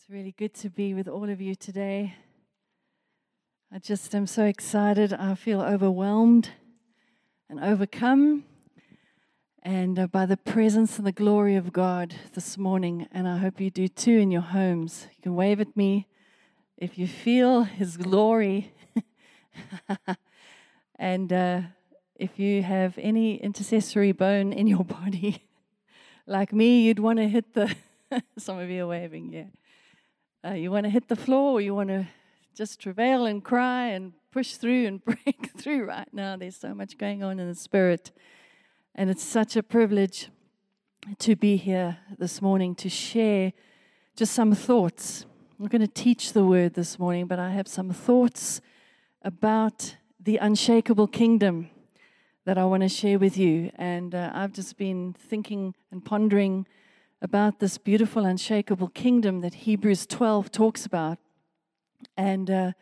It's really good to be with all of you today. I just am so excited. I feel overwhelmed and overcome and uh, by the presence and the glory of God this morning. And I hope you do too in your homes. You can wave at me if you feel His glory. and uh, if you have any intercessory bone in your body, like me, you'd want to hit the. Some of you are waving, yeah. Uh, you want to hit the floor, or you want to just travail and cry and push through and break through right now. There's so much going on in the spirit. And it's such a privilege to be here this morning to share just some thoughts. I'm going to teach the word this morning, but I have some thoughts about the unshakable kingdom that I want to share with you. And uh, I've just been thinking and pondering about this beautiful, unshakable kingdom that Hebrews 12 talks about. And uh,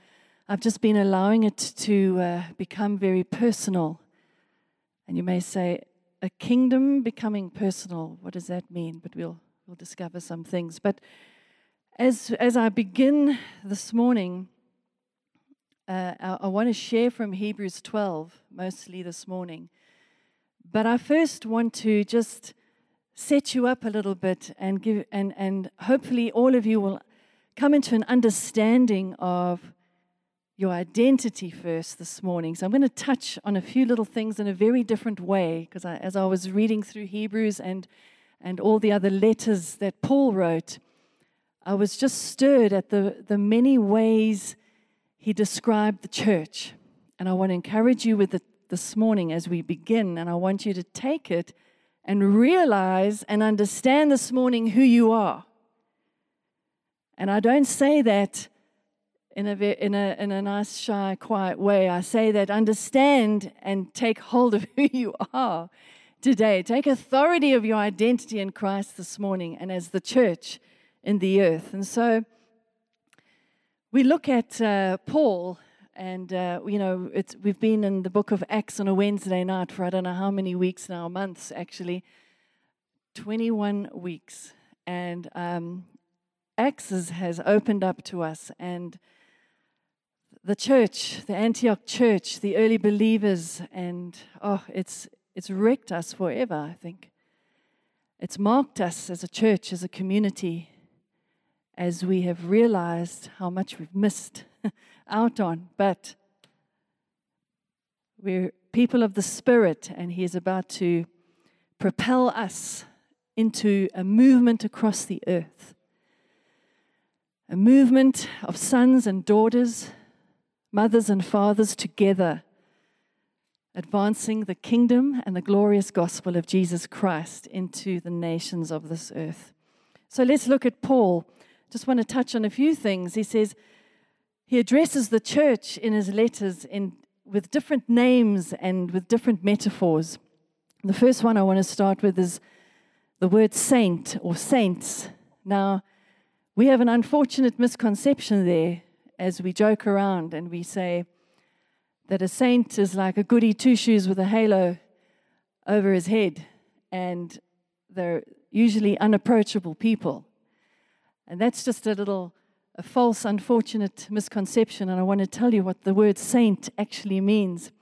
I've just been allowing it to uh, become very personal. And you may say, a kingdom becoming personal. What does that mean? But we'll, we'll discover some things. But as, as I begin this morning, uh, I, I want to share from Hebrews 12 mostly this morning. But I first want to just set you up a little bit and give and, and hopefully all of you will come into an understanding of your identity first this morning. So I'm going to touch on a few little things in a very different way because I, as I was reading through Hebrews and and all the other letters that Paul wrote, I was just stirred at the, the many ways he described the church. And I want to encourage you with it this morning as we begin. And I want you to take it and realize and understand this morning who you are. And I don't say that in a, in a, in a nice, shy, quiet way. I say that understand and take hold of who you are today. Take authority of your identity in Christ this morning and as the church in the earth. And so, we look at uh, Paul, and uh, you know, we've been in the book of Acts on a Wednesday night for I don't know how many weeks now, months actually, 21 weeks. And um, Acts has opened up to us, and the church, the Antioch church, the early believers, and oh, it's, it's wrecked us forever, I think. It's marked us as a church, as a community as we have realized how much we've missed out on. But we're people of the Spirit, and He is about to propel us into a movement across the earth. A movement of sons and daughters, mothers and fathers together, advancing the kingdom and the glorious gospel of Jesus Christ into the nations of this earth. So let's look at Paul just want to touch on a few things. He says he addresses the church in his letters in, with different names and with different metaphors. The first one I want to start with is the word saint or saints. Now, we have an unfortunate misconception there as we joke around and we say that a saint is like a goody two shoes with a halo over his head, and they're usually unapproachable people. And that's just a little a false, unfortunate misconception. And I want to tell you what the word saint actually means.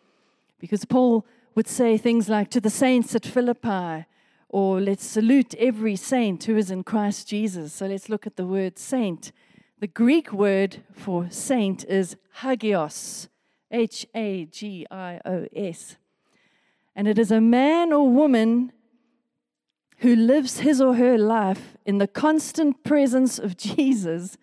Because Paul would say things like, to the saints at Philippi, or let's salute every saint who is in Christ Jesus. So let's look at the word saint. The Greek word for saint is hagios, H A G I O S. And it is a man or woman who lives his or her life in the constant presence of Jesus,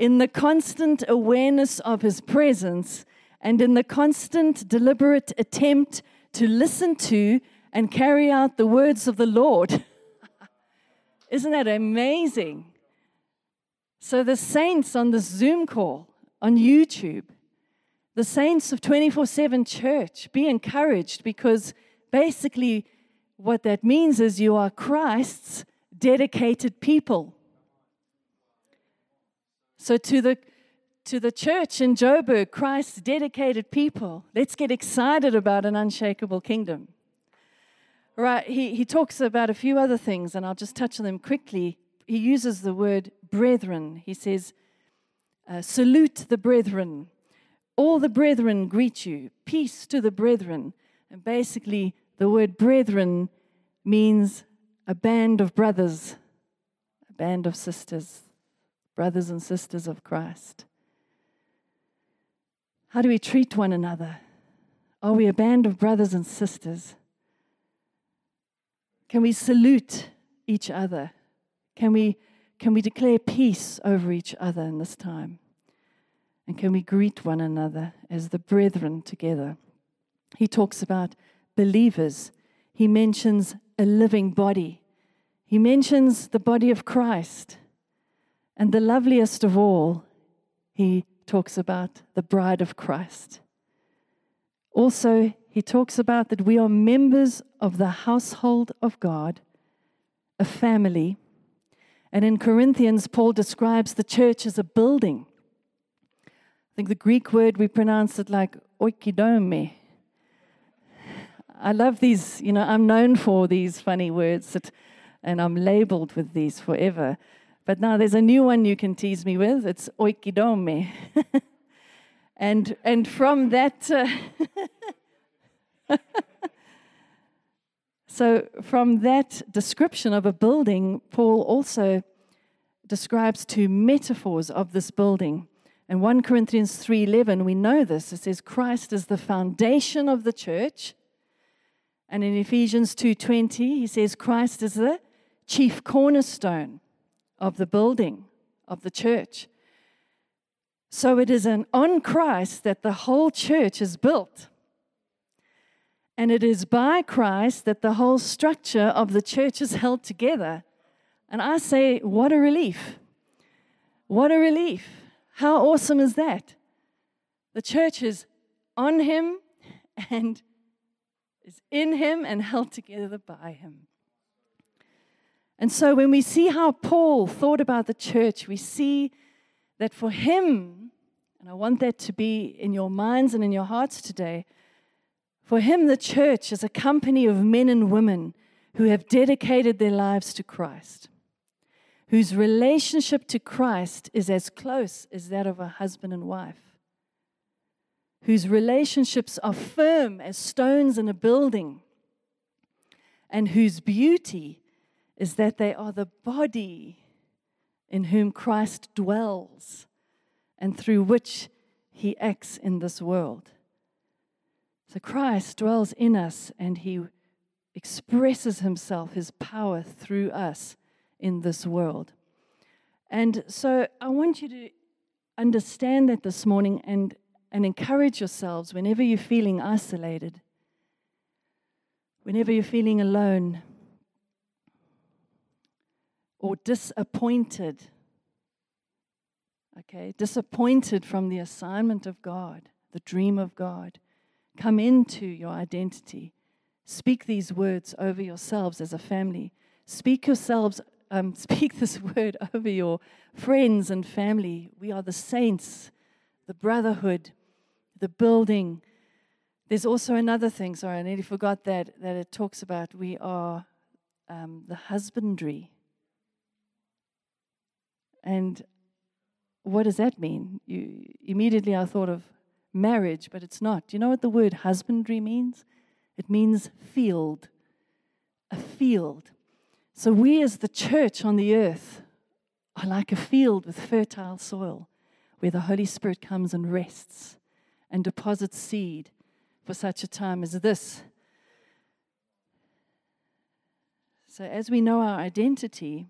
in the constant awareness of his presence, and in the constant deliberate attempt to listen to and carry out the words of the Lord. Isn't that amazing? So, the saints on this Zoom call on YouTube, the saints of 24 7 church, be encouraged because basically what that means is you are Christ's dedicated people. So, to the to the church in Joburg, Christ's dedicated people, let's get excited about an unshakable kingdom. Right, he, he talks about a few other things, and I'll just touch on them quickly. he uses the word brethren. He says, uh, Salute the brethren. All the brethren greet you. Peace to the brethren. And basically, the word brethren means a band of brothers, a band of sisters, brothers and sisters of Christ. How do we treat one another? Are we a band of brothers and sisters? Can we salute each other? Can we, can we declare peace over each other in this time? And can we greet one another as the brethren together? He talks about believers. He mentions a living body. He mentions the body of Christ. And the loveliest of all, he talks about the bride of Christ. Also, he talks about that we are members of the household of God, a family. And in Corinthians, Paul describes the church as a building. I think the Greek word, we pronounce it like oikodome. I love these, you know, I'm known for these funny words, that, and I'm labeled with these forever. But now there's a new one you can tease me with. It's oikodome. and, and from that, uh, so from that description of a building, Paul also describes two metaphors of this building. In 1 Corinthians 3:11, we know this. It says Christ is the foundation of the church. And in Ephesians 2:20, he says Christ is the chief cornerstone of the building of the church. So it is an, on Christ that the whole church is built. And it is by Christ that the whole structure of the church is held together. And I say, what a relief! What a relief! How awesome is that? The church is on Him and is in Him and held together by Him. And so when we see how Paul thought about the church, we see that for him, and I want that to be in your minds and in your hearts today, for him, the church is a company of men and women who have dedicated their lives to Christ, whose relationship to Christ is as close as that of a husband and wife, whose relationships are firm as stones in a building, and whose beauty is that they are the body in whom Christ dwells and through which he acts in this world. So Christ dwells in us and he expresses himself, his power through us in this world. And so I want you to understand that this morning and, and encourage yourselves whenever you're feeling isolated, whenever you're feeling alone, or disappointed. Okay, disappointed from the assignment of God, the dream of God. Come into your identity. Speak these words over yourselves as a family. Speak yourselves, um, speak this word over your friends and family. We are the saints, the brotherhood, the building. There's also another thing, sorry, I nearly forgot that, that it talks about we are um, the husbandry and what does that mean? You, immediately I thought of marriage, but it's not. Do you know what the word husbandry means? It means field, a field. So we as the church on the earth are like a field with fertile soil where the Holy Spirit comes and rests and deposits seed for such a time as this. So, as we know our identity,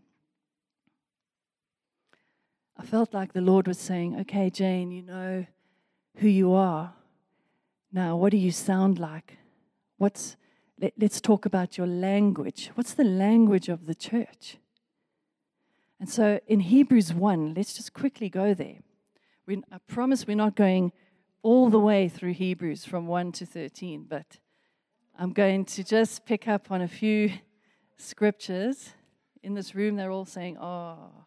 I felt like the Lord was saying, Okay, Jane, you know who you are. Now, what do you sound like? What's, let, us talk about your language. What's the language of the church? And so in Hebrews 1, let's just quickly go there. We, I promise we're not going all the way through Hebrews from 1 to 13, but I'm going to just pick up on a few scriptures. In this room, they're all saying, Oh,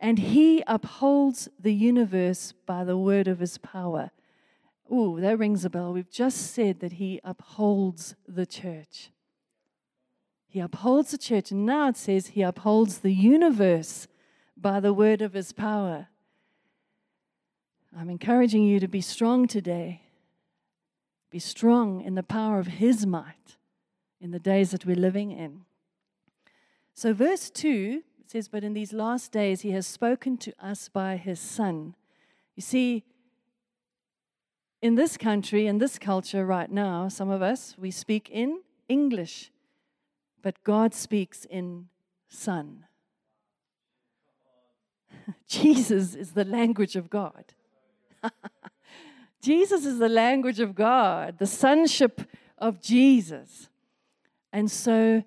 and He upholds the universe by the word of His power. Ooh, that rings a bell. We've just said that He upholds the church. He upholds the church, and now it says He upholds the universe by the word of His power. I'm encouraging you to be strong today. Be strong in the power of His might in the days that we're living in. So, verse 2 says, But in these last days He has spoken to us by His Son. You see, in this country, in this culture right now, some of us, we speak in English, but God speaks in Son. Jesus is the language of God. Jesus is the language of God, the sonship of Jesus. And so,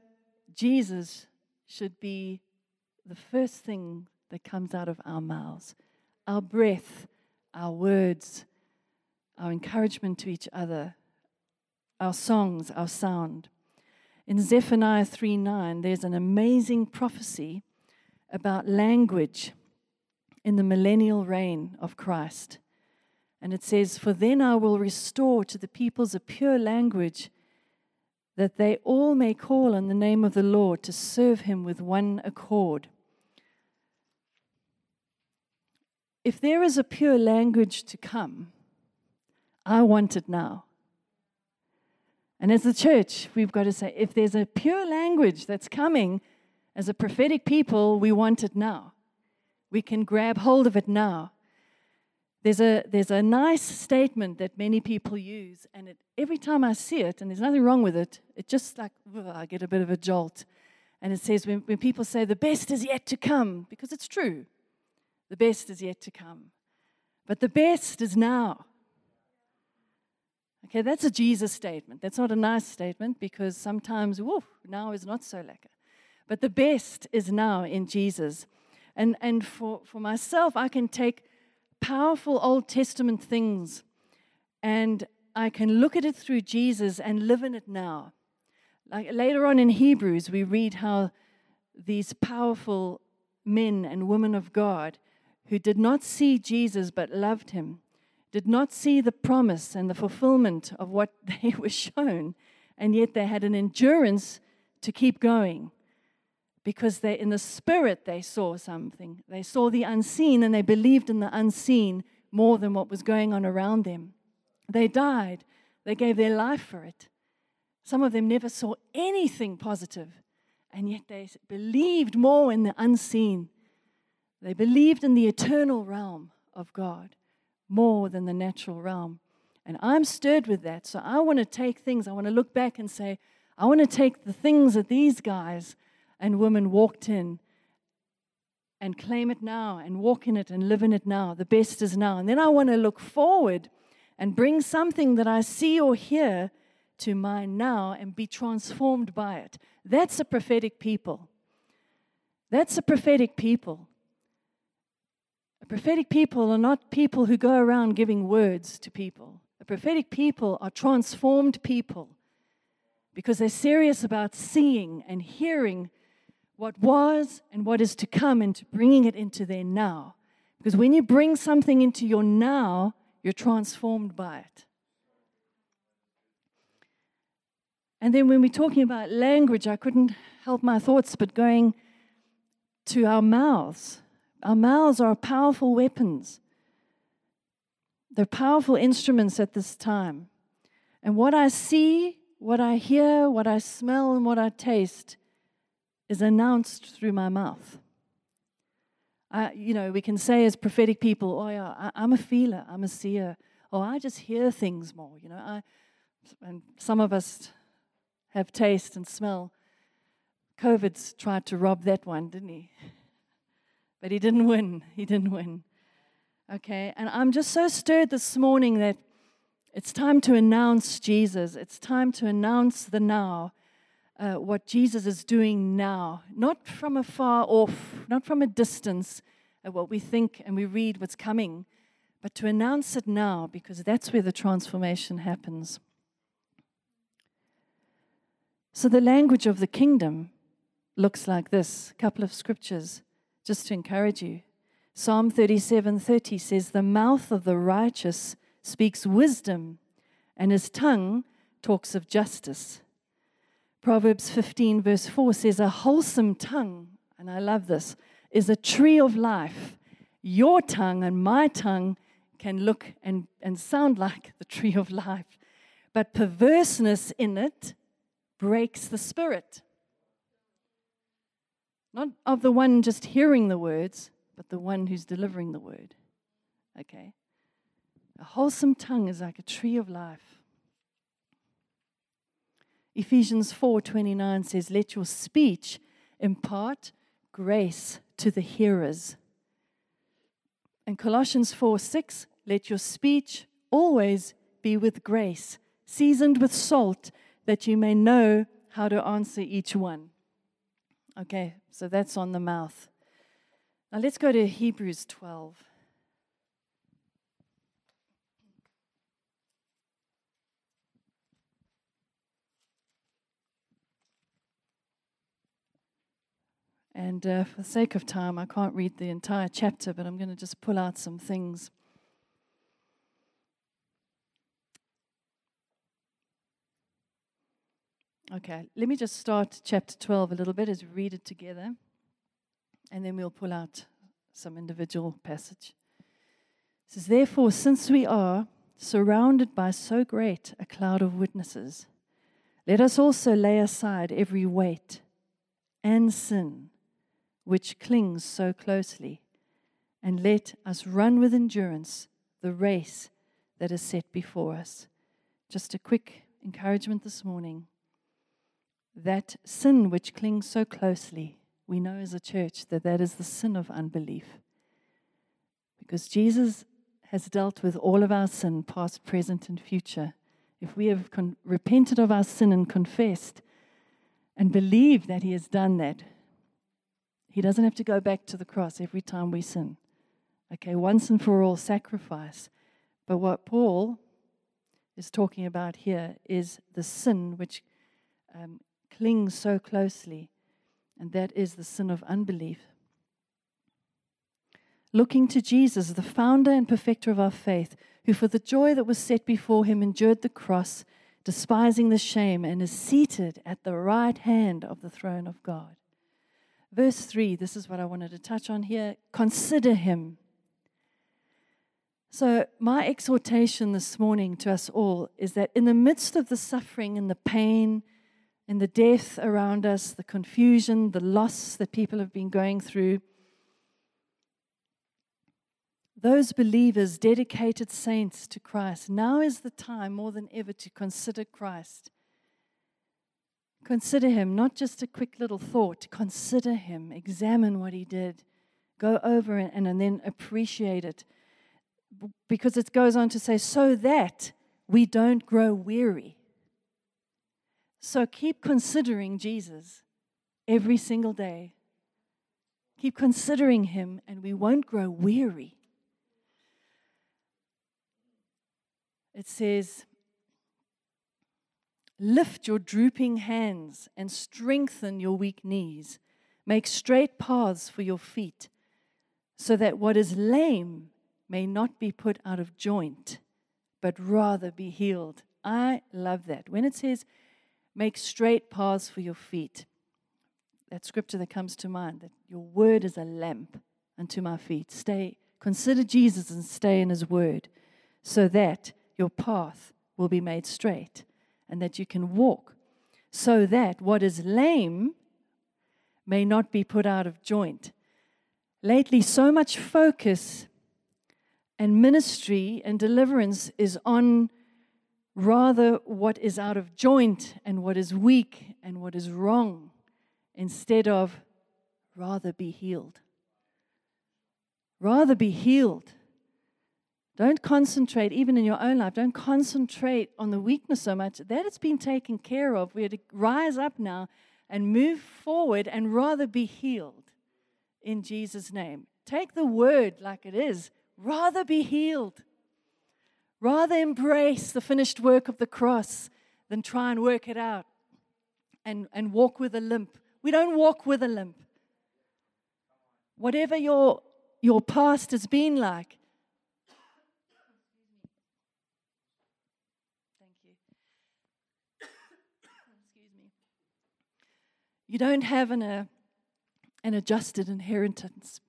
Jesus should be the first thing that comes out of our mouths our breath, our words, our encouragement to each other, our songs, our sound. In Zephaniah 3 9, there's an amazing prophecy about language in the millennial reign of Christ. And it says, For then I will restore to the peoples a pure language, that they all may call on the name of the Lord to serve him with one accord. If there is a pure language to come, I want it now. And as a church, we've got to say if there's a pure language that's coming as a prophetic people, we want it now. We can grab hold of it now. There's a, there's a nice statement that many people use, and it, every time I see it, and there's nothing wrong with it, it just like, ugh, I get a bit of a jolt. And it says, when, when people say, the best is yet to come, because it's true, the best is yet to come. But the best is now. Okay, that's a Jesus statement. That's not a nice statement because sometimes, woof, now is not so lekker. But the best is now in Jesus. And, and for, for myself, I can take powerful Old Testament things and I can look at it through Jesus and live in it now. Like later on in Hebrews, we read how these powerful men and women of God who did not see Jesus but loved him did not see the promise and the fulfillment of what they were shown, and yet they had an endurance to keep going because they in the spirit they saw something. They saw the unseen and they believed in the unseen more than what was going on around them. They died. They gave their life for it. Some of them never saw anything positive and yet they believed more in the unseen. They believed in the eternal realm of god more than the natural realm. And I'm stirred with that. So I want to take things, I want to look back and say, I want to take the things that these guys and women walked in and claim it now and walk in it and live in it now. The best is now. And then I want to look forward and bring something that I see or hear to mine now and be transformed by it. That's a prophetic people. That's a prophetic people. A prophetic people are not people who go around giving words to people. A prophetic people are transformed people because they're serious about seeing and hearing what was and what is to come and to bringing it into their now. Because when you bring something into your now, you're transformed by it. And then when we're talking about language, I couldn't help my thoughts but going to our mouths. Our mouths are powerful weapons. They're powerful instruments at this time. And what I see, what I hear, what I smell, and what I taste is announced through my mouth. I, you know, we can say as prophetic people, oh, yeah, I, am a feeler, I'm a seer. or I just hear things more, you know. I, and some of us have taste and smell. COVID's tried to rob that one, didn't he? But he didn't win. He didn't win. Okay, and I'm just so stirred this morning that it's time to announce Jesus. It's time to announce the now, uh, what Jesus is doing now, not from afar off, not from a distance, uh, what we think and we read what's coming, but to announce it now because that's where the transformation happens. So, the language of the kingdom looks like this a couple of scriptures just to encourage you. Psalm 37:30 says, The mouth of the righteous speaks wisdom, and his tongue talks of justice. Proverbs 15, verse 4 says, A wholesome tongue, and I love this, is a tree of life. Your tongue and my tongue can look and, and sound like the tree of life, but perverseness in it breaks the spirit. Not of the one just hearing the words, but the one who's delivering the word. Okay? A wholesome tongue is like a tree of life. Ephesians 4:29 says, "Let your speech impart grace to the hearers." And Colossians 4:6, "Let your speech always be with grace, seasoned with salt, that you may know how to answer each one." Okay, so that's on the mouth. Now let's go to Hebrews 12. And uh, for the sake of time, I can't read the entire chapter, but I'm going to just pull out some things. Okay, let me just start chapter 12 a little bit as we read it together, and then we'll pull out some individual passage. It says, Therefore, since we are surrounded by so great a cloud of witnesses, let us also lay aside every weight and sin which clings so closely, and let us run with endurance the race that is set before us. Just a quick encouragement this morning that sin which clings so closely, we know as a church that that is the sin of unbelief. Because Jesus has dealt with all of our sin, past, present, and future. If we have con- repented of our sin and confessed and believe that He has done that, He doesn't have to go back to the cross every time we sin. Okay, once and for all sacrifice. But what Paul is talking about here is the sin which um, clings so closely, and that is the sin of unbelief. Looking to Jesus, the founder and perfecter of our faith, who for the joy that was set before him endured the cross, despising the shame, and is seated at the right hand of the throne of God. Verse 3, this is what I wanted to touch on here. Consider him. So, my exhortation this morning to us all is that in the midst of the suffering and the pain in the death around us, the confusion, the loss that people have been going through. Those believers, dedicated saints to Christ, now is the time more than ever to consider Christ. Consider him, not just a quick little thought. Consider him, examine what he did, go over and, and, and then appreciate it. Because it goes on to say, so that we don't grow weary. So keep considering Jesus every single day. Keep considering him, and we won't grow weary. It says, Lift your drooping hands and strengthen your weak knees. Make straight paths for your feet, so that what is lame may not be put out of joint, but rather be healed. I love that. When it says, Make straight paths for your feet. That scripture that comes to mind that your word is a lamp unto my feet. Stay, consider Jesus and stay in his word so that your path will be made straight and that you can walk so that what is lame may not be put out of joint. Lately, so much focus and ministry and deliverance is on rather what is out of joint and what is weak and what is wrong, instead of rather be healed. Rather be healed. Don't concentrate, even in your own life, don't concentrate on the weakness so much. That it's been taken care of. We're to rise up now and move forward and rather be healed in Jesus' name. Take the word like it is, rather be healed. Rather embrace the finished work of the cross than try and work it out and, and walk with a limp. We don't walk with a limp. Whatever your, your past has been like, You don't have an, uh, an adjusted inheritance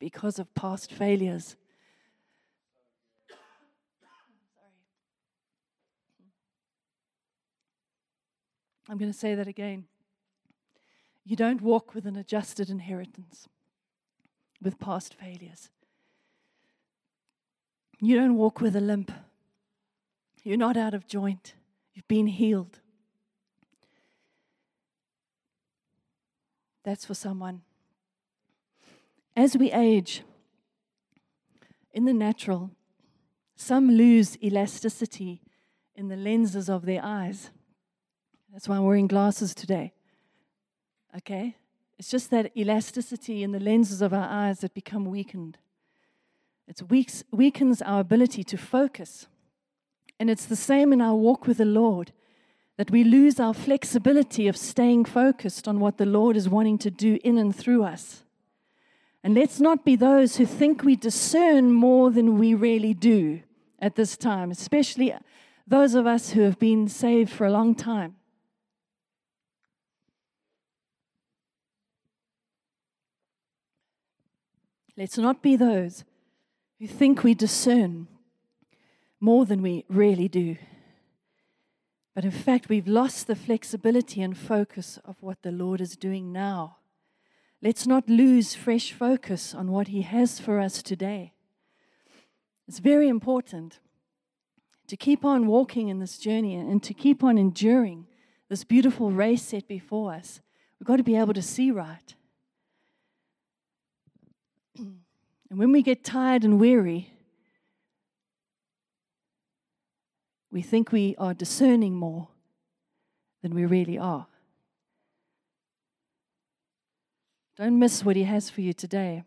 because of past failures. I'm going to say that again. You don't walk with an adjusted inheritance with past failures. You don't walk with a limp. You're not out of joint. You've been healed. That's for someone. As we age, in the natural, some lose elasticity in the lenses of their eyes. That's why I'm wearing glasses today. Okay? It's just that elasticity in the lenses of our eyes that become weakened. It weakens our ability to focus. And it's the same in our walk with the Lord that we lose our flexibility of staying focused on what the Lord is wanting to do in and through us. And let's not be those who think we discern more than we really do at this time, especially those of us who have been saved for a long time. Let's not be those who think we discern more than we really do. But in fact, we've lost the flexibility and focus of what the Lord is doing now. Let's not lose fresh focus on what He has for us today. It's very important to keep on walking in this journey and to keep on enduring this beautiful race set before us. We've got to be able to see right. And when we get tired and weary, we think we are discerning more than we really are. Don't miss what He has for you today.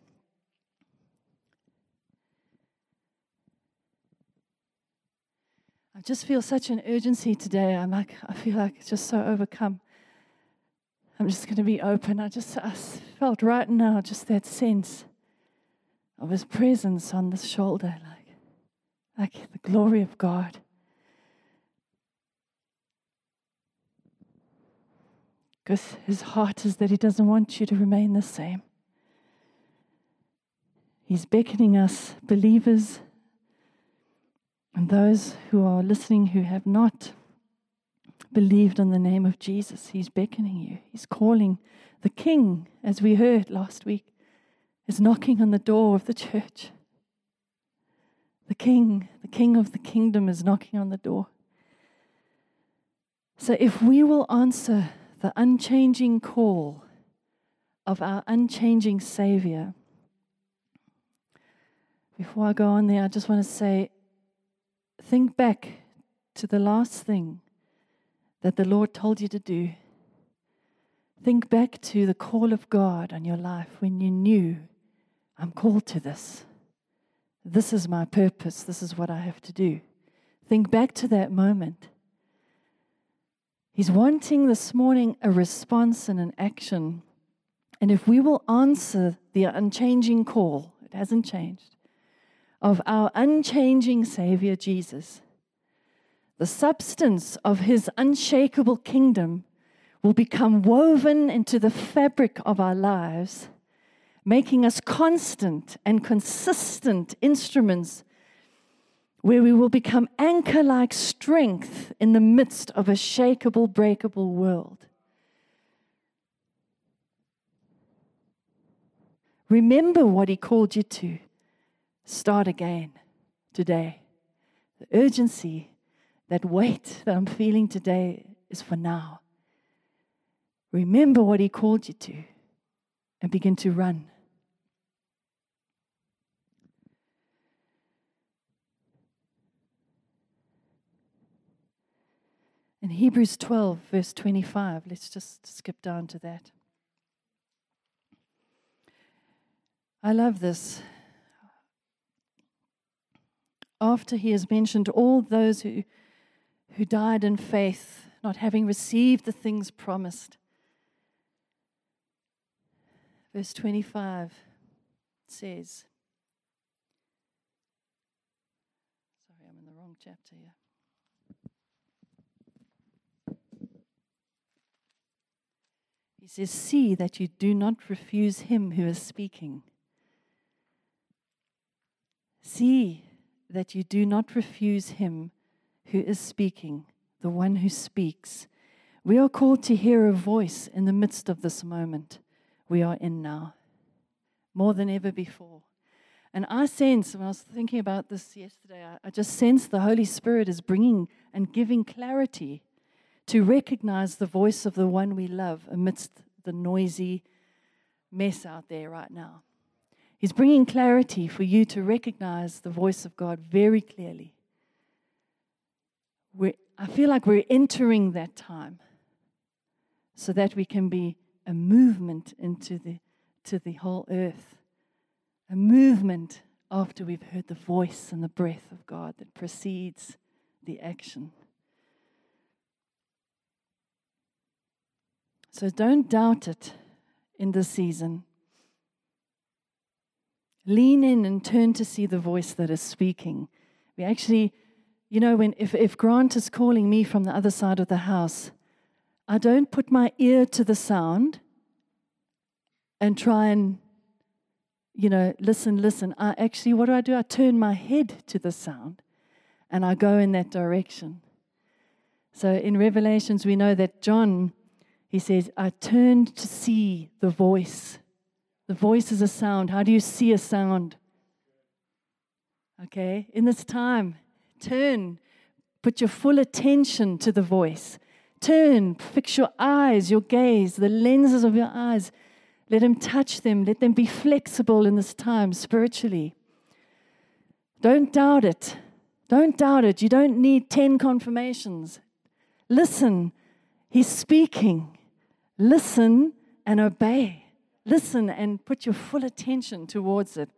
I just feel such an urgency today. I'm like, I feel like just so overcome. I'm just going to be open. I just I felt right now just that sense of His presence on this shoulder, like, like the glory of God. Because his heart is that he doesn't want you to remain the same. He's beckoning us, believers, and those who are listening who have not believed in the name of Jesus. He's beckoning you. He's calling. The King, as we heard last week, is knocking on the door of the church. The King, the King of the kingdom, is knocking on the door. So if we will answer the unchanging call of our unchanging Savior. Before I go on there, I just want to say think back to the last thing that the Lord told you to do. Think back to the call of God on your life when you knew, I'm called to this. This is my purpose. This is what I have to do. Think back to that moment. He's wanting this morning a response and an action. And if we will answer the unchanging call, it hasn't changed, of our unchanging Savior Jesus, the substance of his unshakable kingdom will become woven into the fabric of our lives, making us constant and consistent instruments where we will become anchor like strength in the midst of a shakable, breakable world. Remember what He called you to. Start again today. The urgency, that weight that I'm feeling today is for now. Remember what He called you to and begin to run. In Hebrews 12, verse 25, let's just skip down to that. I love this. After he has mentioned all those who, who died in faith, not having received the things promised, verse 25 says, Sorry, I'm in the wrong chapter here. He says, See that you do not refuse him who is speaking. See that you do not refuse him who is speaking, the one who speaks. We are called to hear a voice in the midst of this moment we are in now, more than ever before. And I sense, when I was thinking about this yesterday, I, just sense the Holy Spirit is bringing and giving clarity to recognize the voice of the one we love amidst the noisy mess out there right now. He's bringing clarity for you to recognize the voice of God very clearly. We're, I feel like we're entering that time so that we can be a movement into the, to the whole earth, a movement after we've heard the voice and the breath of God that precedes the action. So don't doubt it in this season. Lean in and turn to see the voice that is speaking. We actually, you know, when if, if Grant is calling me from the other side of the house, I don't put my ear to the sound and try and, you know, listen, listen. I actually, what do I do? I turn my head to the sound and I go in that direction. So in Revelations, we know that John, he says, I turned to see the voice the voice is a sound. How do you see a sound? Okay, in this time, turn, put your full attention to the voice. Turn, fix your eyes, your gaze, the lenses of your eyes. Let Him touch them. Let them be flexible in this time spiritually. Don't doubt it. Don't doubt it. You don't need 10 confirmations. Listen, He's speaking. Listen and obey listen and put your full attention towards it.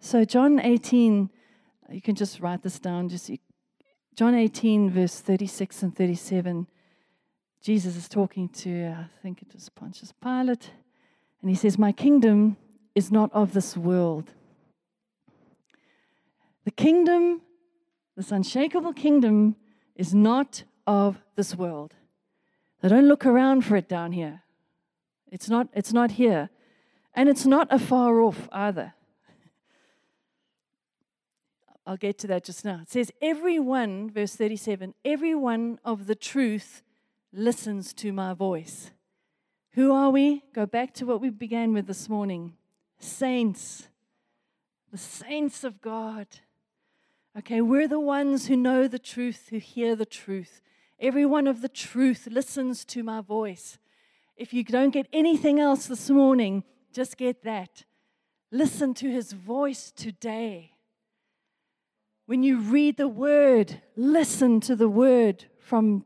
So, John 18, you can just write this down. Just John 18, verse 36 and 37. Jesus is talking to, I think it was Pontius Pilate, and he says, My kingdom is not of this world. The kingdom, this unshakable kingdom, is not of this world. They don't look around for it down here. It's not, it's not here. And it's not afar off either. I'll get to that just now. It says, Everyone, verse 37, everyone of the truth listens to my voice. Who are we? Go back to what we began with this morning saints, the saints of God. Okay, we're the ones who know the truth, who hear the truth. Everyone of the truth listens to my voice. If you don't get anything else this morning, just get that. Listen to his voice today. When you read the word, listen to the word from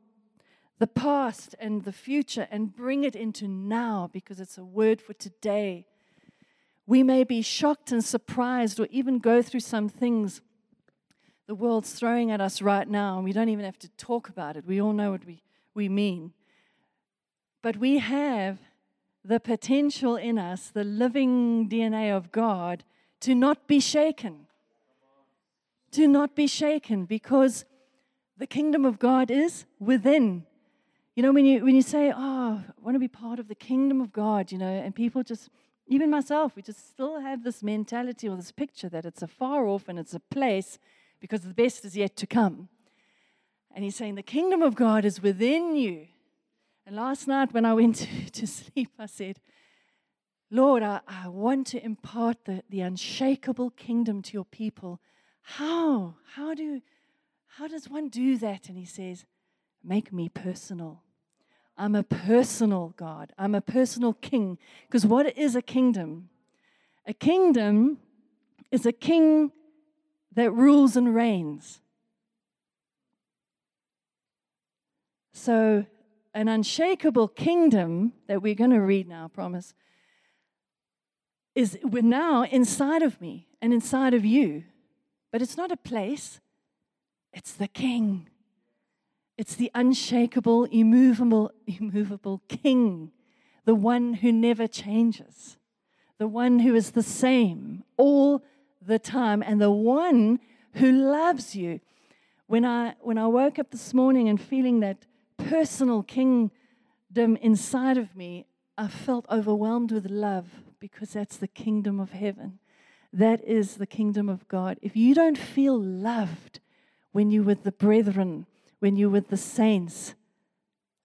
the past and the future and bring it into now because it's a word for today. We may be shocked and surprised or even go through some things the world's throwing at us right now, and we don't even have to talk about it. We all know what we, we mean. But we have the potential in us, the living DNA of God, to not be shaken. To not be shaken because the kingdom of God is within. You know, when you, when you say, Oh, I want to be part of the kingdom of God, you know, and people just, even myself, we just still have this mentality or this picture that it's a far off and it's a place because the best is yet to come. And he's saying, The kingdom of God is within you. And last night when I went to, sleep, I said, Lord, I, I want to impart the, the unshakable kingdom to your people. How? How do how does one do that? And he says, Make me personal. I'm a personal God. I'm a personal king. Because what is a kingdom? A kingdom is a king that rules and reigns. So, an unshakable kingdom that we're going to read now, I promise, is we're now inside of me and inside of you. But it's not a place, it's the king. It's the unshakable, immovable, immovable king, the one who never changes, the one who is the same all the time, and the one who loves you. When I, when I woke up this morning and feeling that personal kingdom inside of me, I felt overwhelmed with love because that's the kingdom of heaven. That is the kingdom of God. If you don't feel loved when you're with the brethren, when you're with the saints,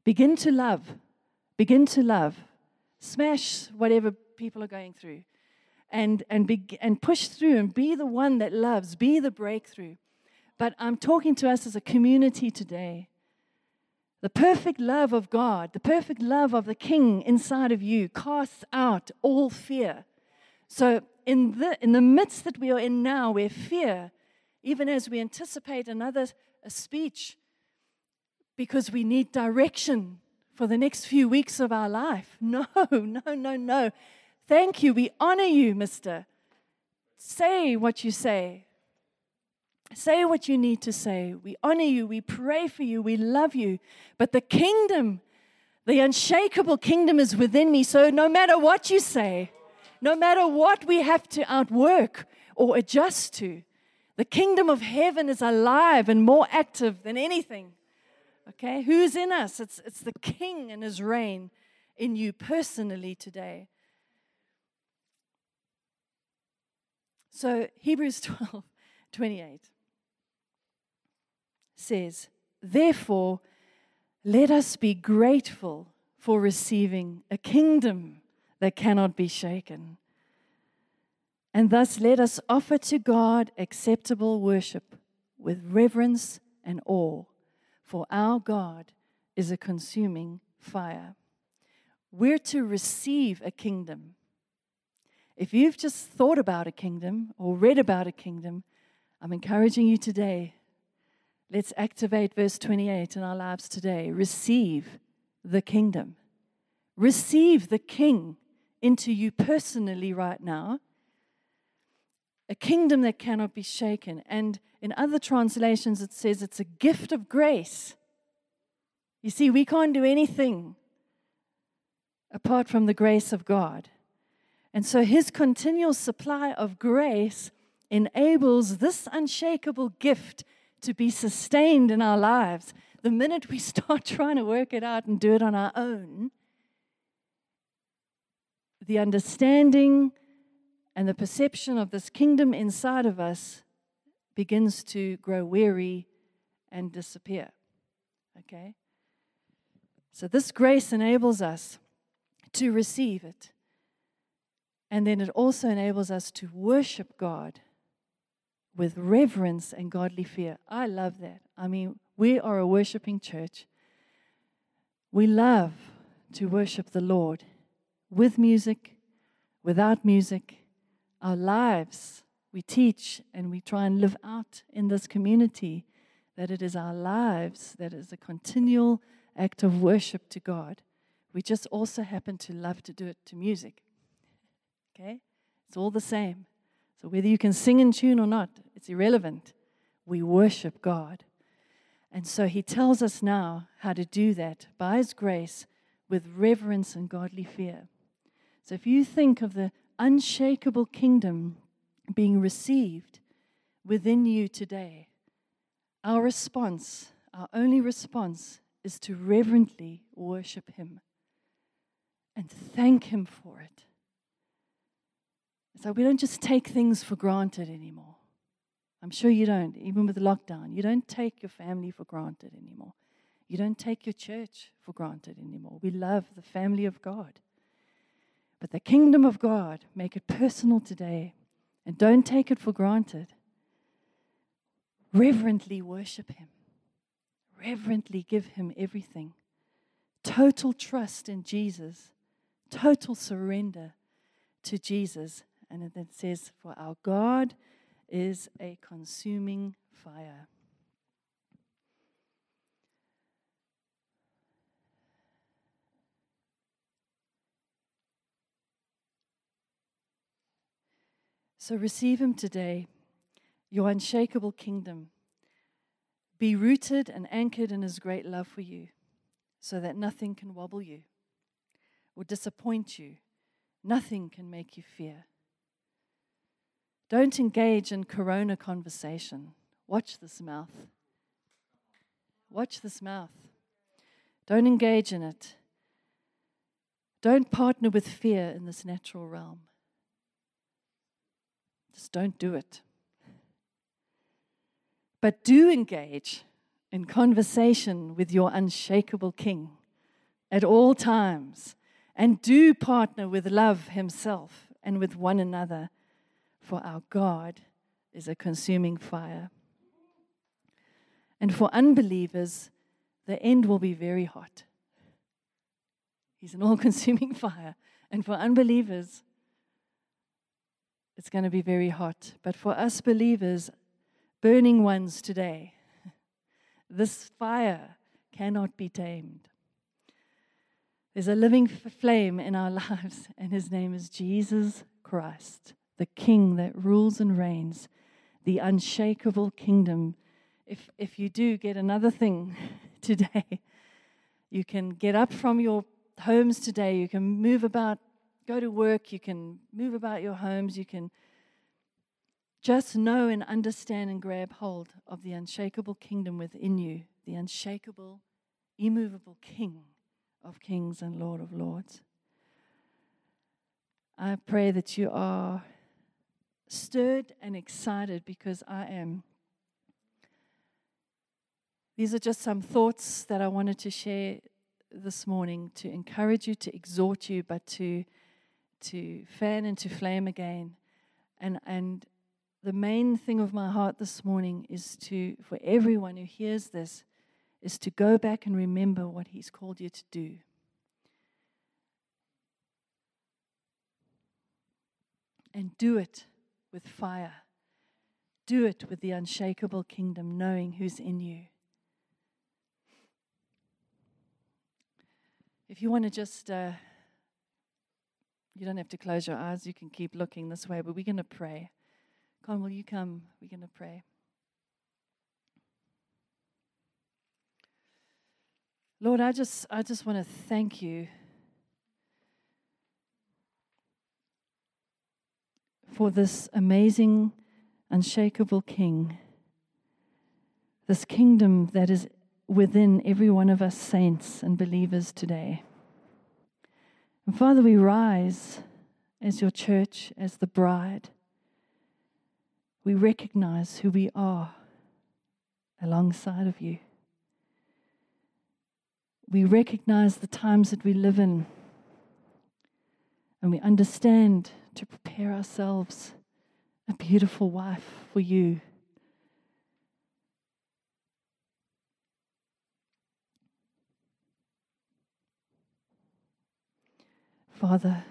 begin to love. Begin to love. Smash whatever people are going through and, and, be, and push through and be the one that loves, be the breakthrough. But I'm talking to us as a community today. The perfect love of God, the perfect love of the King inside of you casts out all fear. So, in the, in the midst that we are in now, where fear, even as we anticipate another speech, because we need direction for the next few weeks of our life. No, no, no, no. Thank you. We honor you, mister. Say what you say. Say what you need to say. We honor you. We pray for you. We love you. But the kingdom, the unshakable kingdom is within me. So no matter what you say, no matter what we have to outwork or adjust to, the kingdom of heaven is alive and more active than anything. Okay? Who's in us? It's, it's the king and his reign in you personally today. So, Hebrews 12 28 says, Therefore, let us be grateful for receiving a kingdom that cannot be shaken. And thus let us offer to God acceptable worship with reverence and awe, for our God is a consuming fire. We're to receive a kingdom. If you've just thought about a kingdom or read about a kingdom, I'm encouraging you today Let's activate verse 28 in our lives today. Receive the kingdom. Receive the king into you personally right now. A kingdom that cannot be shaken. And in other translations, it says it's a gift of grace. You see, we can't do anything apart from the grace of God. And so his continual supply of grace enables this unshakable gift to be sustained in our lives, the minute we start trying to work it out and do it on our own, the understanding and the perception of this kingdom inside of us begins to grow weary and disappear. Okay? So, this grace enables us to receive it. And then it also enables us to worship God with reverence and godly fear. I love that. I mean, we are a worshiping church. We love to worship the Lord with music, without music. Our lives, we teach and we try and live out in this community that it is our lives that is a continual act of worship to God. We just also happen to love to do it to music. Okay? It's all the same. So whether you can sing in tune or not, it's irrelevant. We worship God. And so he tells us now how to do that by his grace with reverence and godly fear. So if you think of the unshakable kingdom being received within you today, our response, our only response, is to reverently worship him and thank him for it. So we don't just take things for granted anymore. I'm sure you don't, even with lockdown. You don't take your family for granted anymore. You don't take your church for granted anymore. We love the family of God. But the kingdom of God, make it personal today and don't take it for granted. Reverently worship Him, reverently give Him everything. Total trust in Jesus, total surrender to Jesus. And it says, For our God is a consuming fire. So receive him today, your unshakable kingdom. Be rooted and anchored in his great love for you, so that nothing can wobble you or disappoint you. Nothing can make you fear. Don't engage in corona conversation. Watch this mouth. Watch this mouth. Don't engage in it. Don't partner with fear in this natural realm. Just don't do it. But do engage in conversation with your unshakable King at all times. And do partner with love Himself and with one another, for our God is a consuming fire. And for unbelievers, the end will be very hot. He's an all consuming fire. And for unbelievers, it's going to be very hot. But for us believers, burning ones today, this fire cannot be tamed. There's a living flame in our lives, and his name is Jesus Christ, the King that rules and reigns, the unshakable kingdom. If, if you do get another thing today, you can get up from your homes today, you can move about go to work, you can move about your homes, you can just know and understand and grab hold of the unshakable kingdom within you, the unshakable, immovable King of kings and Lord of lords. I pray that you are stirred and excited because I am. These are just some thoughts that I wanted to share this morning to encourage you, to exhort you, but to to fan into flame again. And, and the main thing of my heart this morning is to, for everyone who hears this, is to go back and remember what He's called you to do. And do it with fire. Do it with the unshakable kingdom, knowing who's in you. If you want to just. Uh, you don't have to close your eyes. You can keep looking this way, but we're going to pray. Con, will you come? We're going to pray. Lord, I just, I just want to thank you for this amazing, unshakable King, this kingdom that is within every one of us saints and believers today. And Father, we rise as your church, as the bride. We recognize who we are alongside of you. We recognize the times that we live in, and we understand to prepare ourselves a beautiful wife for you. Father,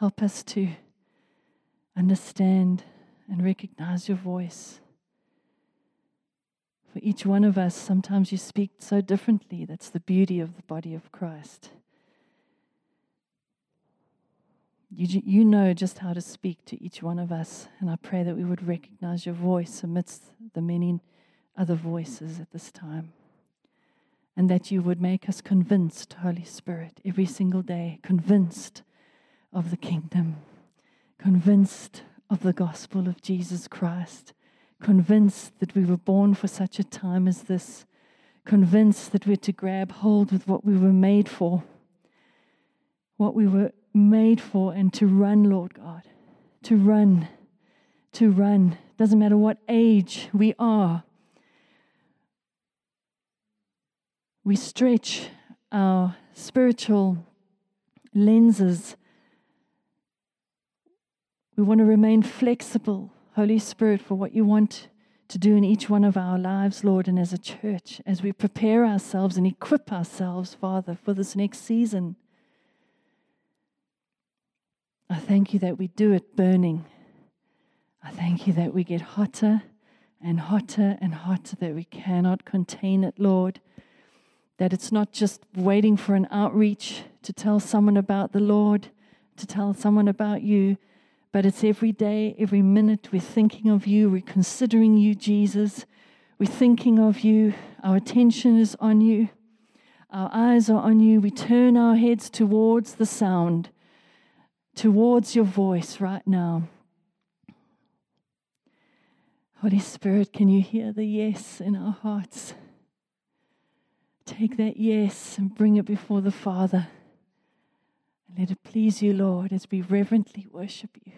help us to understand and recognize your voice. For each one of us, sometimes you speak so differently. That's the beauty of the body of Christ. You, you know just how to speak to each one of us, and I pray that we would recognize your voice amidst the many other voices at this time and that you would make us convinced, Holy Spirit, every single day, convinced of the kingdom, convinced of the gospel of Jesus Christ, convinced that we were born for such a time as this, convinced that we're to grab hold with what we were made for, what we were made for, and to run, Lord God, to run, to run. Doesn't matter what age we are we stretch our spiritual lenses. We want to remain flexible, Holy Spirit, for what you want to do in each one of our lives, Lord, and as a church, as we prepare ourselves and equip ourselves, Father, for this next season. I thank you that we do it burning. I thank you that we get hotter and hotter and hotter, that we cannot contain it, Lord. That it's not just waiting for an outreach to tell someone about the Lord, to tell someone about you, but it's every day, every minute we're thinking of you, we're considering you, Jesus. We're thinking of you, our attention is on you, our eyes are on you. We turn our heads towards the sound, towards your voice right now. Holy Spirit, can you hear the yes in our hearts? Take that yes and bring it before the Father. And let it please you, Lord, as we reverently worship you.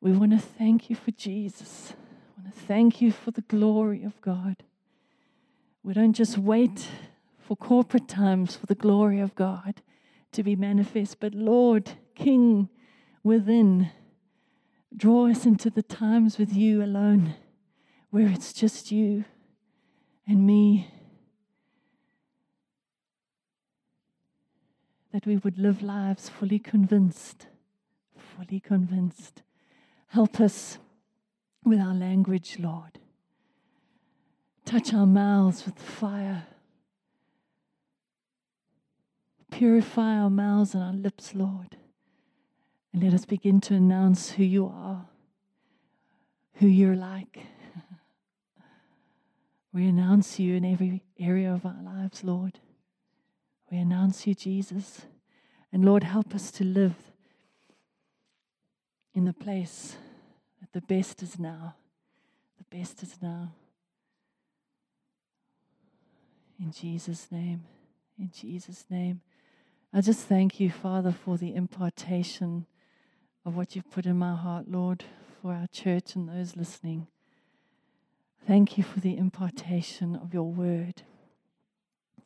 We want to thank you for Jesus. We want to thank you for the glory of God. We don't just wait for corporate times for the glory of God to be manifest, but Lord, King within, draw us into the times with you alone, where it's just you and me. That we would live lives fully convinced, fully convinced. Help us with our language, Lord. Touch our mouths with fire. Purify our mouths and our lips, Lord. And let us begin to announce who you are, who you're like. We announce you in every area of our lives, Lord. We announce you, Jesus. And Lord, help us to live in the place that the best is now. The best is now. In Jesus' name. In Jesus' name. I just thank you, Father, for the impartation of what you've put in my heart, Lord, for our church and those listening. Thank you for the impartation of your word.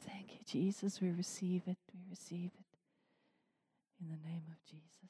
Thank you, Jesus. We receive it. We receive it. In the name of Jesus.